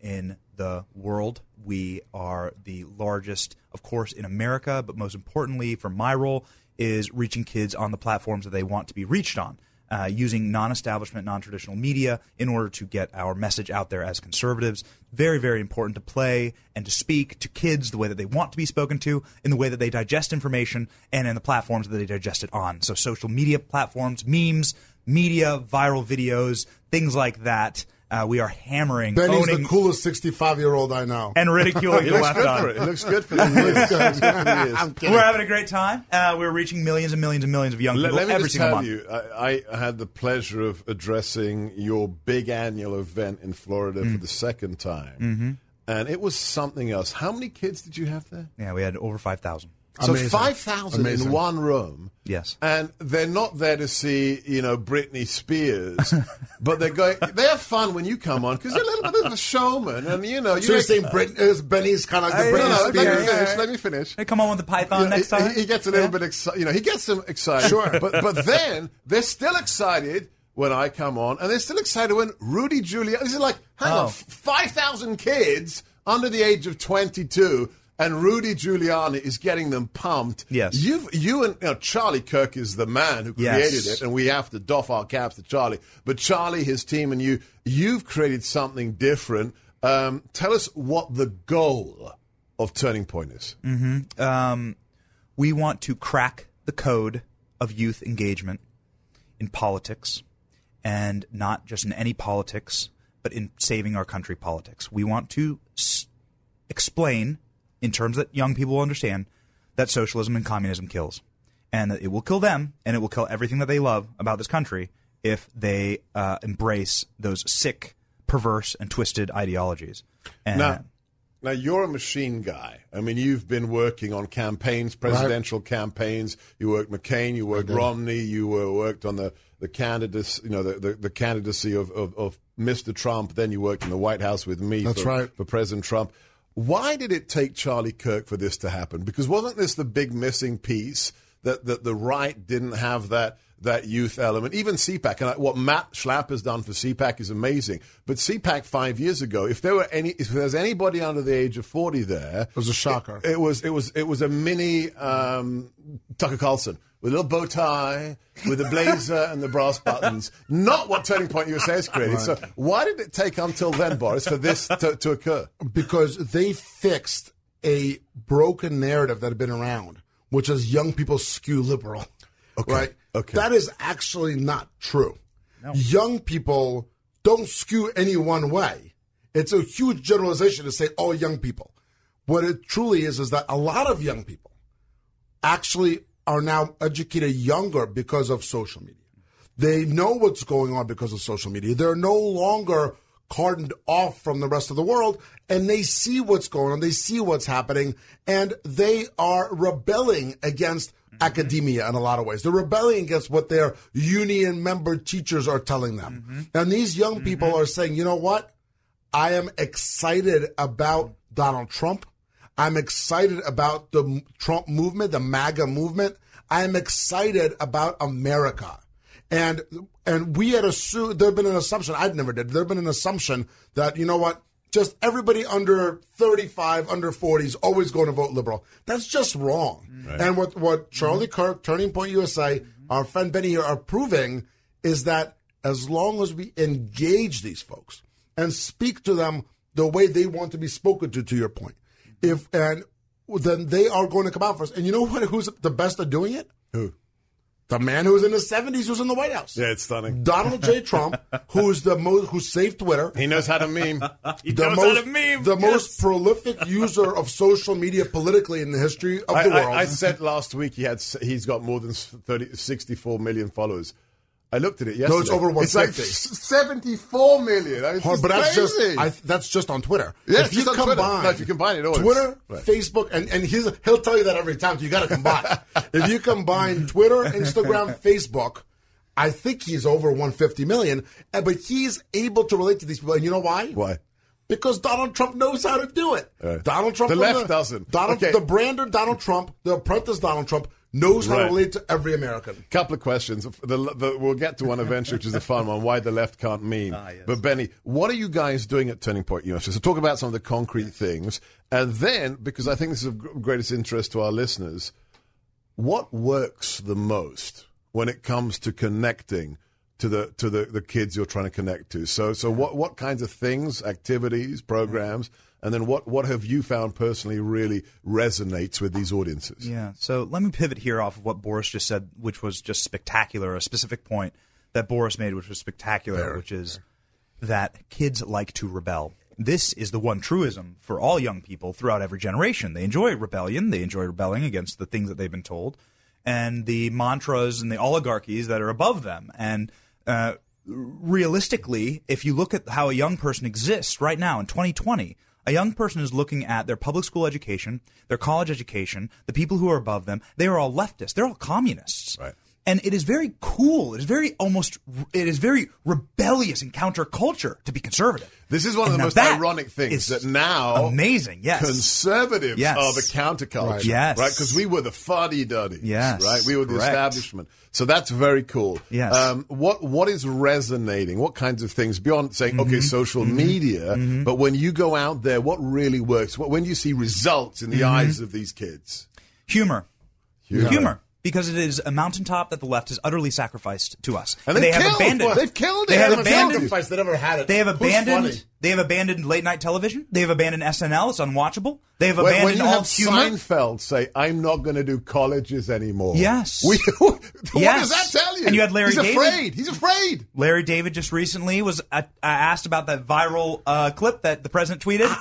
in the world. We are the largest, of course, in America, but most importantly, for my role, is reaching kids on the platforms that they want to be reached on. Uh, using non-establishment, non-traditional media in order to get our message out there as conservatives. Very, very important to play and to speak to kids the way that they want to be spoken to, in the way that they digest information, and in the platforms that they digest it on. So, social media platforms, memes, media, viral videos, things like that. Uh, we are hammering, Benny's owning, the coolest 65 year old I know. and ridiculing He the left good on. it. Looks good for the years. Looks good for the years. I'm kidding. We're having a great time. Uh, we're reaching millions and millions and millions of young Let, people let me every just single tell month. you, I, I had the pleasure of addressing your big annual event in Florida Mm. for the second time, Mm-hmm. and it was something else. How many kids did you have there? Yeah, we had over five thousand. So Amazing. five thousand in one room. Yes. and they're not there to see you know Britney Spears, but they're going. They have fun when you come on because they're a little bit of a showman, and you know. You So you're make- saying Brit- is Benny's kind of like the Uh, No, Britney no, let me Spears? finish. Let me finish. Hey, come on with the Python You know, next he- time. He, gets a little bit excited. You know, he gets them excited. Sure. But but then they're still excited when I come on, and they're still excited when Rudy Giuliani. This is like, hang Oh. on, five thousand kids under the age of twenty-two. And Rudy Giuliani is getting them pumped. Yes. You've, you and you know, Charlie Kirk is the man who Yes. created it, and we have to doff our caps to Charlie. But Charlie, his team, and you, you've created something different. Um, tell us what the goal of Turning Point is. um, we want to crack the code of youth engagement in politics and not just in any politics, but in saving our country politics. We want to s- explain, in terms that young people will understand, that socialism and communism kills. And that it will kill them and it will kill everything that they love about this country if they uh, embrace those sick, perverse, and twisted ideologies. And Now, now you're a machine guy. I mean, you've been working on campaigns, presidential campaigns. You worked McCain, you worked Romney, you uh, worked on the the candidacy, you know, the, the, the candidacy of, of, of Mr. Trump. Then you worked in the White House with me That's for, right. for President Trump. Why did it take Charlie Kirk for this to happen? Because wasn't this the big missing piece that, that the right didn't have that that youth element? Even CPAC and what Matt Schlapp has done for CPAC is amazing. But CPAC five years ago, if there were any, if there's anybody under the age of forty there, It was a shocker. it was it was it was a mini um, Tucker Carlson with a little bow tie, with a blazer and the brass buttons. Not what Turning Point USA has created. So why did it take until then, Boris, for this to, to occur? because they fixed a broken narrative that had been around, which is young people skew liberal. Okay, Right? Okay. That is actually not true. Young people don't skew any one way. It's a huge generalization to say all young people. What it truly is is that a lot of young people actually are now educated younger because of social media. They know what's going on because of social media. They're no longer cordoned off from the rest of the world and they see what's going on. They see what's happening and they are rebelling against Mm-hmm. academia in a lot of ways. They're rebelling against what their union member teachers are telling them. Mm-hmm. And these young mm-hmm. people are saying, you know what? I am excited about Donald Trump. I'm excited about the Trump movement, the MAGA movement. I'm excited about America. And and we had assumed there had been an assumption, I'd never did, there had been an assumption that, you know what, just everybody under 35, under 40 is always going to vote liberal. That's just wrong. Mm. And what, what mm-hmm. Charlie Kirk, Turning Point USA, mm-hmm. our friend Benny here are proving is that as long as we engage these folks and speak to them the way they want to be spoken to, to your point, mm-hmm. if and then they are going to come out for us. And you know what? Who's the best at doing it? Who? The man who was in his seventies, was in the White House. Yeah, it's stunning. Donald J. Trump, who's the most who saved Twitter. He knows how to meme. he the knows most, how to meme. the Yes. most prolific user of social media politically in the history of I, the world. I, I said last week he had he's got more than 30, 64 million followers. I looked at it yesterday. No, it's over 150. It's like 74 million. I mean, Hard, but that's just. I, that's just on Twitter. Yeah, if you just on Twitter. combine, No, if you combine it all, it's- Twitter, right. Facebook, and and he's, he'll tell you that every time. So you got to combine. if you combine Twitter, Instagram, Facebook, I think he's over 150 million. Eh, but he's able to relate to these people, and you know why? Why? Because Donald Trump knows how to do it. Right. Donald Trump, The left doesn't. Donald, Okay. the brander Donald Trump, the apprentice Donald Trump, knows how Right. to relate to every American. Couple of questions. The, the, we'll get to one eventually, which is a fun one. Why the left can't meme. Ah, but Benny, what are you guys doing at Turning Point University? So talk about some of the concrete things, and then because I think this is of greatest interest to our listeners, what works the most when it comes to connecting to the to the, the kids you're trying to connect to? So so what what kinds of things, activities, mm-hmm. programs, and then what what have you found personally really resonates with these audiences? Yeah. So let me pivot here off of what Boris just said, which was just spectacular. A specific point that Boris made, which was spectacular, which is that kids like to rebel. This is the one truism for all young people throughout every generation. They enjoy rebellion. They enjoy rebelling against the things that they've been told, and the mantras and the oligarchies that are above them. And uh, realistically, if you look at how a young person exists right now in 2020, a young person is looking at their public school education, their college education, the people who are above them. They are all leftists. They're all communists. Right. And it is very cool. It is very almost. It is very rebellious and counterculture to be conservative. This is one of And the most ironic things that now amazing. Yes. conservatives Yes. are the counterculture, Right. Yes. right? Because we were the fuddy duddies, Yes, right? We were the correct. establishment. So that's very cool. Yes. Um, what what is resonating? What kinds of things beyond saying Mm-hmm. okay, social media? But when you go out there, what really works? What, when do you see results in the Mm-hmm. eyes of these kids? humor. Humor. Humor. Because it is a mountaintop that the left has utterly sacrificed to us. And they've they have abandoned. they've killed They it. have They've abandoned. They never had it. They have abandoned. They have abandoned late night television. They have abandoned SNL. It's unwatchable. They have abandoned when you all have humor. Seinfeld say, "I'm not going to do colleges anymore," Yes. we, what Yes. does that tell you? And you had Larry He's David. afraid. He's afraid. Larry David just recently was uh, asked about that viral uh, clip that the president tweeted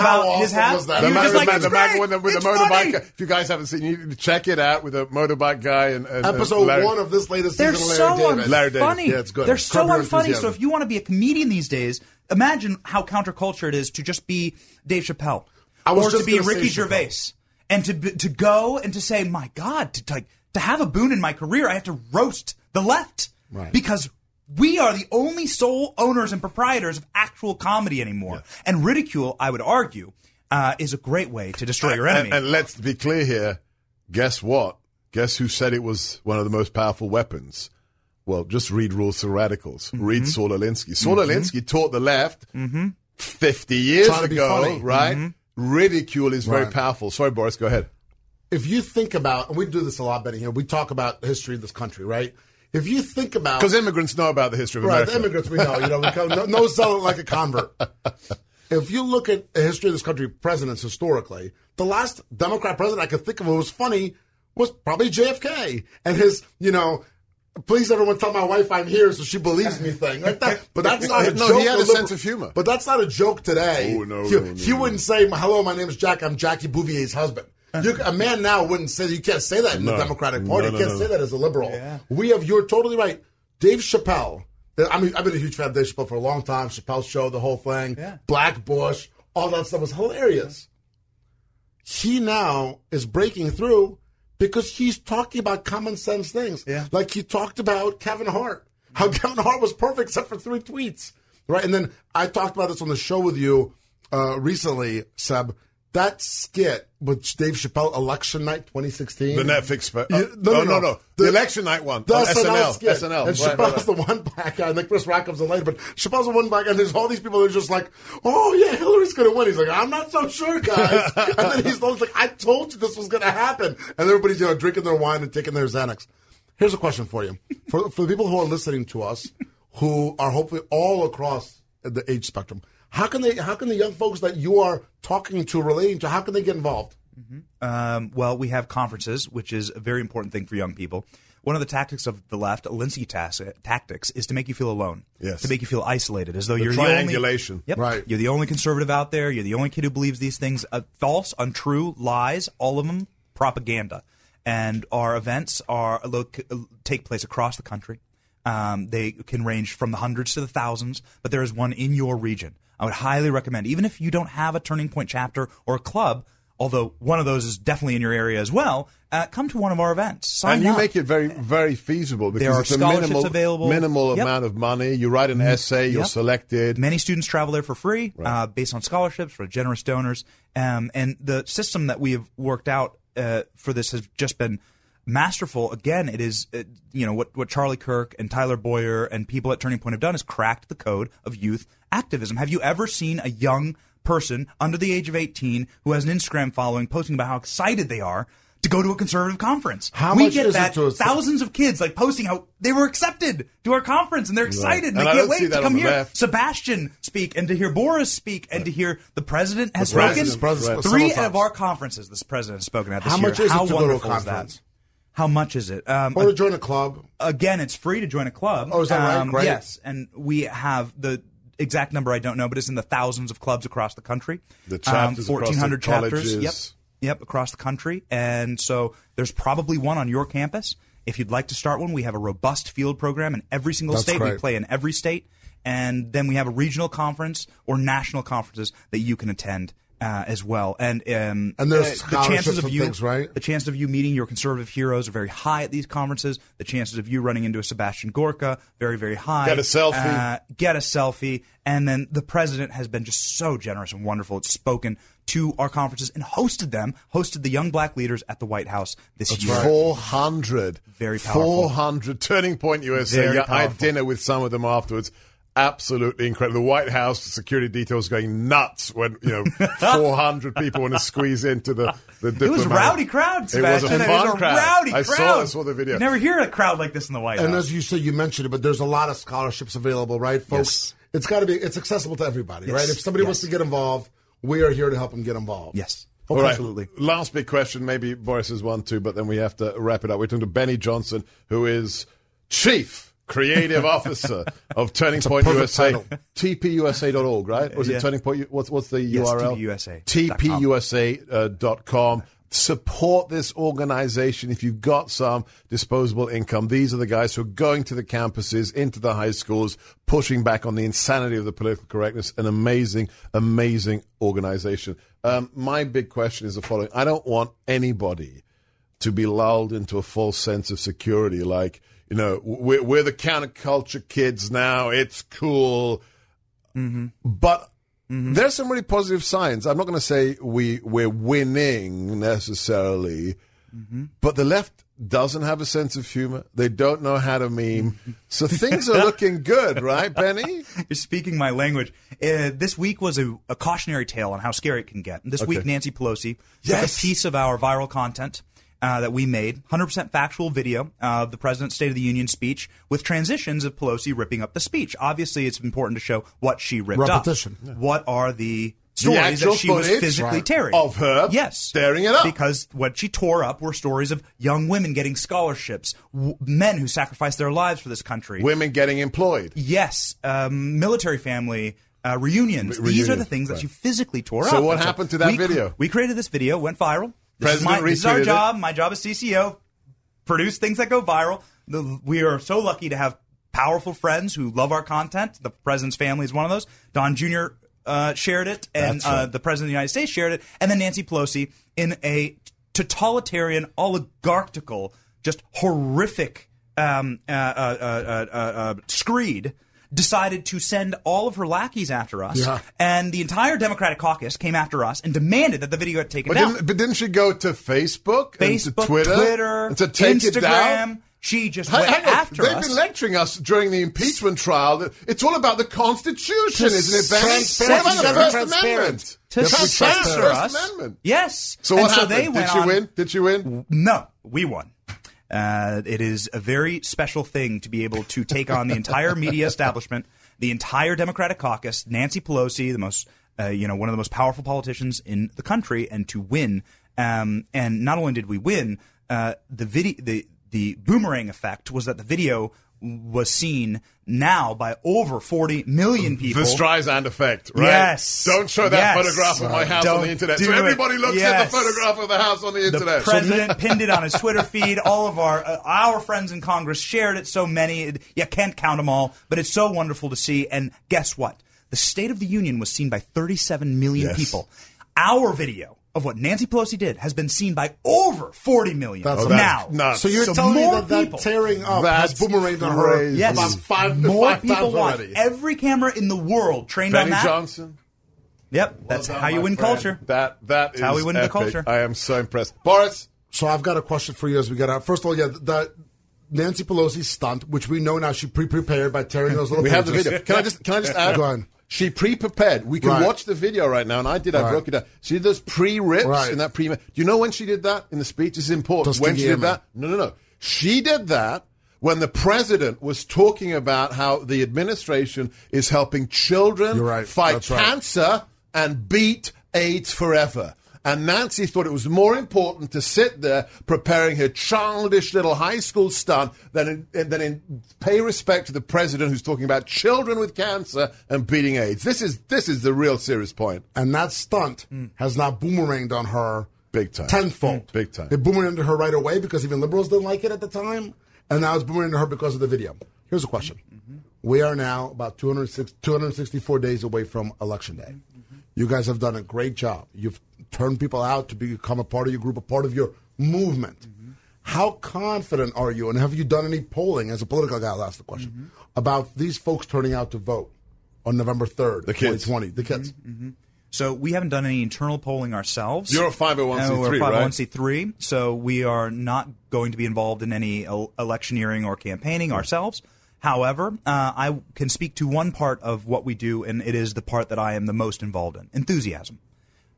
about his awesome hat. was that? The he man, the like, man, the man with the, with the motorbike. funny." If you guys haven't seen, you need to check it out with a motorbike guy and, and and Episode Larry- one of this latest They're season of so Larry David. Larry David. unfunny. Yeah, it's good. They're so Your unfunny. So if you want to be a comedian these days, imagine how counterculture it is to just be Dave Chappelle I was or to just be gonna say Ricky Chappelle. Gervais and to to go and to say, "My God, to to, to have a boon in my career, I have to roast the left Right. because." We are the only sole owners and proprietors of actual comedy anymore. And ridicule, I would argue, uh, is a great way to destroy your enemy. And, and let's be clear here. Guess what? Guess who said it was one of the most powerful weapons? Well, just read Rules for Radicals. Mm-hmm. Read Saul Alinsky. Saul Alinsky taught the left 50 years Trying ago, funny. Mm-hmm. right? Ridicule is very Right. powerful. Sorry, Boris, go ahead. if you think about, and we do this a lot, Benny. Here we talk about the history of this country, right? If you think about, Because immigrants know about the history of right, America. the immigrants we know, you know, we come, no, no zealot like a convert. If you look at the history of this country, presidents historically, the last Democrat president I could think of who was funny was probably JFK and his, you know. Please, everyone, tell my wife I'm here so she believes me. Thing like that, but that's not a No, joke. he had a sense of humor. But that's not a joke today. Oh, no, he, no, no, he wouldn't say, "Hello, my name is Jack. I'm Jackie Bouvier's husband." You, a man now wouldn't say you can't say that in No. the Democratic Party. No, no, you can't no. say that as a liberal. We have. You're totally right. Dave Chappelle. I mean, I've been a huge fan of Dave Chappelle for a long time. Chappelle's show, the whole thing, Black Bush, all that stuff was hilarious. He now is breaking through because he's talking about common sense things. Yeah. Like he talked about Kevin Hart, how Kevin Hart was perfect except for three tweets. Right. And then I talked about this on the show with you uh, recently, Seb. That skit with Dave Chappelle, Election Night 2016. The Netflix. Spe- Yeah, uh, oh, no, no, no, The, The- election night one. the on SNL, SNL. skit. SNL. And Right, Chappelle's right, right. the one black guy, and then Chris Rock comes in later. But Chappelle's the one black guy, and there's all these people that are just like, "Oh yeah, Hillary's going to win." He's like, "I'm not so sure, guys." and then he's always like, "I told you this was going to happen," and everybody's you know drinking their wine and taking their Xanax. Here's a question for you: for for the people who are listening to us, who are hopefully all across the age spectrum, how can they? How can the young folks that you are talking to, relating to, how can they get involved? Um, well, we have conferences, which is a very important thing for young people. One of the tactics of the left, tas- tactics, is to make you feel alone. Yes. To make you feel isolated, as though you're triangulation. the only. Yep. Right. You're the only conservative out there. You're the only kid who believes these things. Uh, false, untrue, lies, all of them propaganda. And our events are lo- take place across the country. Um, they can range from the hundreds to the thousands, but there is one in your region. I would highly recommend, even if you don't have a Turning Point chapter or a club, although one of those is definitely in your area as well, uh, come to one of our events. Sign and you up. make it very, very feasible because There are it's a scholarships minimal, available. minimal Yep. Mm-hmm. amount of money. You write an essay, you're Yep. selected. Many students travel there for free, uh, based on scholarships for generous donors. Um, and the system that we have worked out uh, for this has just been masterful. Again, it is uh, you know what what Charlie Kirk and Tyler Bowyer and people at Turning Point have done is cracked the code of youth activism. Have you ever seen a young person under the age of 18 who has an Instagram following posting about how excited they are to go to a conservative conference? How we get it that thousands of kids like posting how they were accepted to our conference and they're excited and And they I can't wait to come here. left. Sebastian speak and to hear Boris speak and to hear the president has The spoken. president, President, right. right. Three of our conferences, this president has spoken at this How year. much is it How to go to a wonderful is that? How much is it? Um, Or to join a club. again, it's free to join a club. Oh, is that right? Um, Great. Yes, and we have the exact number I don't know, but it's in the thousands of clubs across the country. The chapters across the 1,400 chapters. Yep, colleges. yep, across the country, and so there's probably one on your campus. If you'd like to start one, we have a robust field program in every single That's state. We play in every state, and then we have a regional conference or national conferences that you can attend. Uh, as well, and um, And there's uh, the chances of you, things, right? the chances of you meeting your conservative heroes are very high at these conferences. The chances of you running into a Sebastian Gorka very, very high. Get a selfie. Uh, get a selfie, and then the president has been just so generous and wonderful. It's spoken to our conferences and hosted them. Hosted the young black leaders at the White House this year. Four hundred, Very powerful. Four hundred. Turning Point USA. Very yeah, I had dinner with some of them afterwards. Absolutely incredible. The White House security details going nuts when you know four hundred people want to squeeze into the the. It was a rowdy crowd, It was a fun a crowd. rowdy I crowd. saw. I saw the video. You never hear a crowd like this in the White And House. And as you said, you mentioned it, but there's a lot of scholarships available, right, folks? Yes. It's got to be. It's accessible to everybody, Yes. right? If somebody wants to get involved, we are here to help them get involved. yes, All right. absolutely. Last big question. Maybe Boris has one too, but then we have to wrap it up. We're talking to Benny Johnson, who is Chief Creative Officer of Turning Point USA. title. TPUSA.org, right? Or is Yeah. it Turning Point? What's, what's the Yes, URL? TPUSA. TPUSA.com. Support this organization if you've got some disposable income. These are the guys who are going to the campuses, into the high schools, pushing back on the insanity of the political correctness. An amazing, amazing organization. Um, my big question is the following I don't want anybody to be lulled into a false sense of security. Like, you know, we're, we're the counterculture kids now. It's cool. Mm-hmm. But mm-hmm. there's some really positive signs. I'm not going to say we we're winning necessarily, mm-hmm. but the left doesn't have a sense of humor. They don't know how to meme. So things are looking good, right, Benny? You're speaking my language. Uh, this week was a, a cautionary tale on how scary it can get. This week, Nancy Pelosi Yes. took a piece of our viral content uh, that we made, 100% factual video of the President's State of the Union speech with transitions of Pelosi ripping up the speech. Obviously, it's important to show what she ripped Repetition. up. What are the stories actual that she was physically right, tearing of her yes, tearing it up. because what she tore up were stories of young women getting scholarships, w- men who sacrificed their lives for this country, Women getting employed. Yes, um, military family uh, reunions. Re- These are the things that right. you physically tore So up. So what happened to that we cr- video? we created this video, went viral. This, is, my, this is our retweeted it. job. My job as CCO. Produce things that go viral. The, we are so lucky to have powerful friends who love our content. The president's family is one of those. Don Jr. Uh, shared it, and right. uh, the president of the United States shared it, and then Nancy Pelosi in a totalitarian, oligarchical, just horrific um, uh, uh, uh, uh, uh, screed decided to send all of her lackeys after us, Yeah. and the entire Democratic caucus came after us and demanded that the video get taken But down. didn't, but didn't she go to Facebook, and to Twitter, Twitter, and to take Instagram. it down? She just went hang on. after They've us. been lecturing us during the impeachment trial. that It's all about the Constitution, isn't it, Benny? Transparent. What about the First transparent. Amendment? to Yes, censor us. Amendment. Yes. So And what so happened? they Did went she on- win? Did she win? No, we won. Uh, it is a very special thing to be able to take on the entire media establishment, the entire Democratic caucus, Nancy Pelosi, the most, uh, you know, one of the most powerful politicians in the country, and to win. Um, and not only did we win, uh, the video, the the boomerang effect was that the video was seen now by over 40 million people. The Streisand effect, right? Yes. Don't show that Yes. photograph of my house on Don't the internet. do So it. everybody looks at the photograph of the house on the the internet. president pinned it on his Twitter feed. All of our uh, our friends in Congress shared it. So many, it- you can't count them all. But it's so wonderful to see. And guess what? The State of the Union was seen by 37 million Yes. people. Our video of what Nancy Pelosi did has been seen by over 40 million That's now. nuts. So you're So telling me more that that people. tearing up That's has boomeranged on her crazy. Yes, about five, more five people times want already. every camera in the world trained Benny on that. Johnson. Yep, that's done, how you win friend. culture. That that is how we win the culture. I am so impressed. Boris, So I've got a question for you as we get out. First of all, yeah, the Nancy Pelosi stunt, which we know now she pre-prepared by tearing those little we have the video. Can I just can I just add? Go on. She pre-prepared. We can Right. watch the video right now, and I did. I Right. broke it down. She did those pre-rips Right. in that pre. Do you know when she did that in the speech? This is important. when she did that? No, no, no. She did that when the president was talking about how the administration is helping children fight That's cancer and beat AIDS forever. And Nancy thought it was more important to sit there preparing her childish little high school stunt than in, than in pay respect to the president who's talking about children with cancer and beating AIDS. This is this is the real serious point. And that stunt hmm. has now boomeranged on her Big time. tenfold. Hmm. Big time. It boomeranged her right away because even liberals didn't like it at the time, and now it's boomeranged her because of the video. Here's a question: mm-hmm. We are now about 206 264 days away from election day. You guys have done a great job. You've turned people out to become a part of your group, a part of your movement. How confident are you, and have you done any polling as a political guy? I'll ask the question about these folks turning out to vote on November 3rd, The kids. 2020. The kids. So we haven't done any internal polling ourselves. You're a 501c3, Uh, we're a 501c3, so we are not going to be involved in any electioneering or campaigning ourselves. However, uh, I can speak to one part of what we do, and it is the part that I am the most involved in: enthusiasm.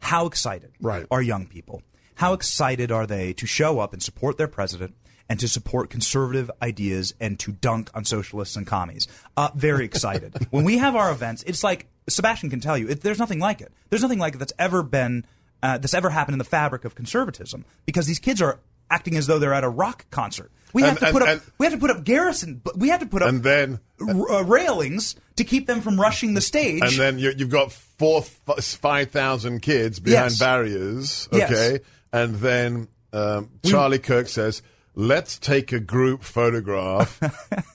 How excited Right. are young people? How excited are they to show up and support their president? And to support conservative ideas and to dunk on socialists and commies. Uh, very excited. when we have our events, it's like Sebastian can tell you, it, there's nothing like it. There's nothing like it that's ever been, uh, that's ever happened in the fabric of conservatism because these kids are acting as though they're at a rock concert. We have And- to and- put up, and- we have to put up garrison, but we have to put up And then r- uh, railings to keep them from rushing the stage. and then you, you've got four five thousand kids behind Yes. barriers. Yes. Okay, and then um, Charlie Kirk says. Let's take a group photograph,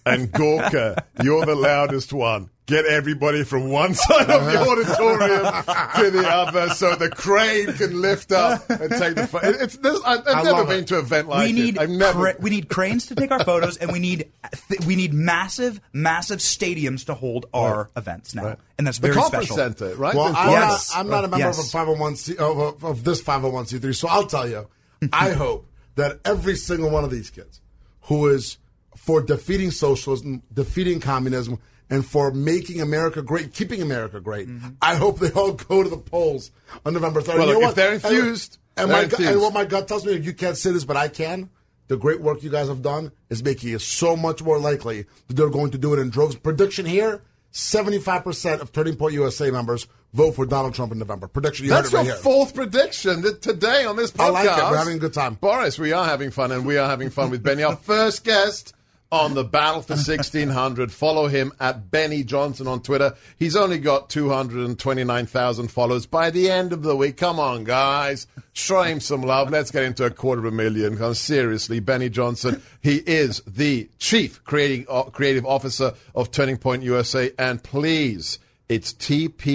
and Gorka, you're the loudest one. Get everybody from one side of the auditorium to the other, so the crane can lift up and take the. Pho- It's, this, I, I've never been it. to an event like we need it. I've never. cra- we need cranes to take our photos, and we need th- we need massive, massive stadiums to hold our events now, and that's the very conference special. center, right? Well, The- I'm, Yes. not, I'm not a member Yes. of a 501c of, of, of this 501c3, so I'll tell you. I hope that every single one of these kids who is for defeating socialism, defeating communism, and for making America great, keeping America great, mm-hmm. I hope they all go to the polls on November 3rd. Well, You know look, if they're And- infused, and, they're my gut, and what my gut tells me, you can't say this, but I can. The great work you guys have done is making it so much more likely that they're going to do it in droves. Prediction here: seventy-five percent of Turning Point USA members vote for Donald Trump in November. Prediction. You That's heard it right your fourth prediction that today on this podcast. I like it. We're having a good time. Boris, we are having fun, and we are having fun with Benny. Our first guest on the Battle for 1600. Follow him at Benny Johnson on Twitter. He's only got 229,000 followers by the end of the week. Come on, guys. Show him some love. Let's get into a quarter of a million. Come, Seriously, Benny Johnson. He is the chief creating, uh, creative officer of Turning Point USA. And please, it's tpusa.com.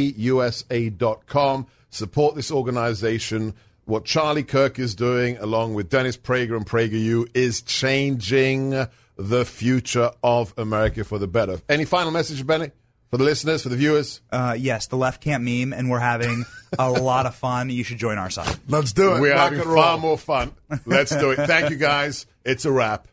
Support this organization. What Charlie Kirk is doing, along with Dennis Prager and PragerU, is changing the future of America for the better. Any final message, Benny, for the listeners, for the viewers? Uh, yes, the left can't meme, and we're having a lot of fun. You should join our side. Let's do it. We're Rock having and far more fun. Let's do it. Thank you, guys. It's a wrap.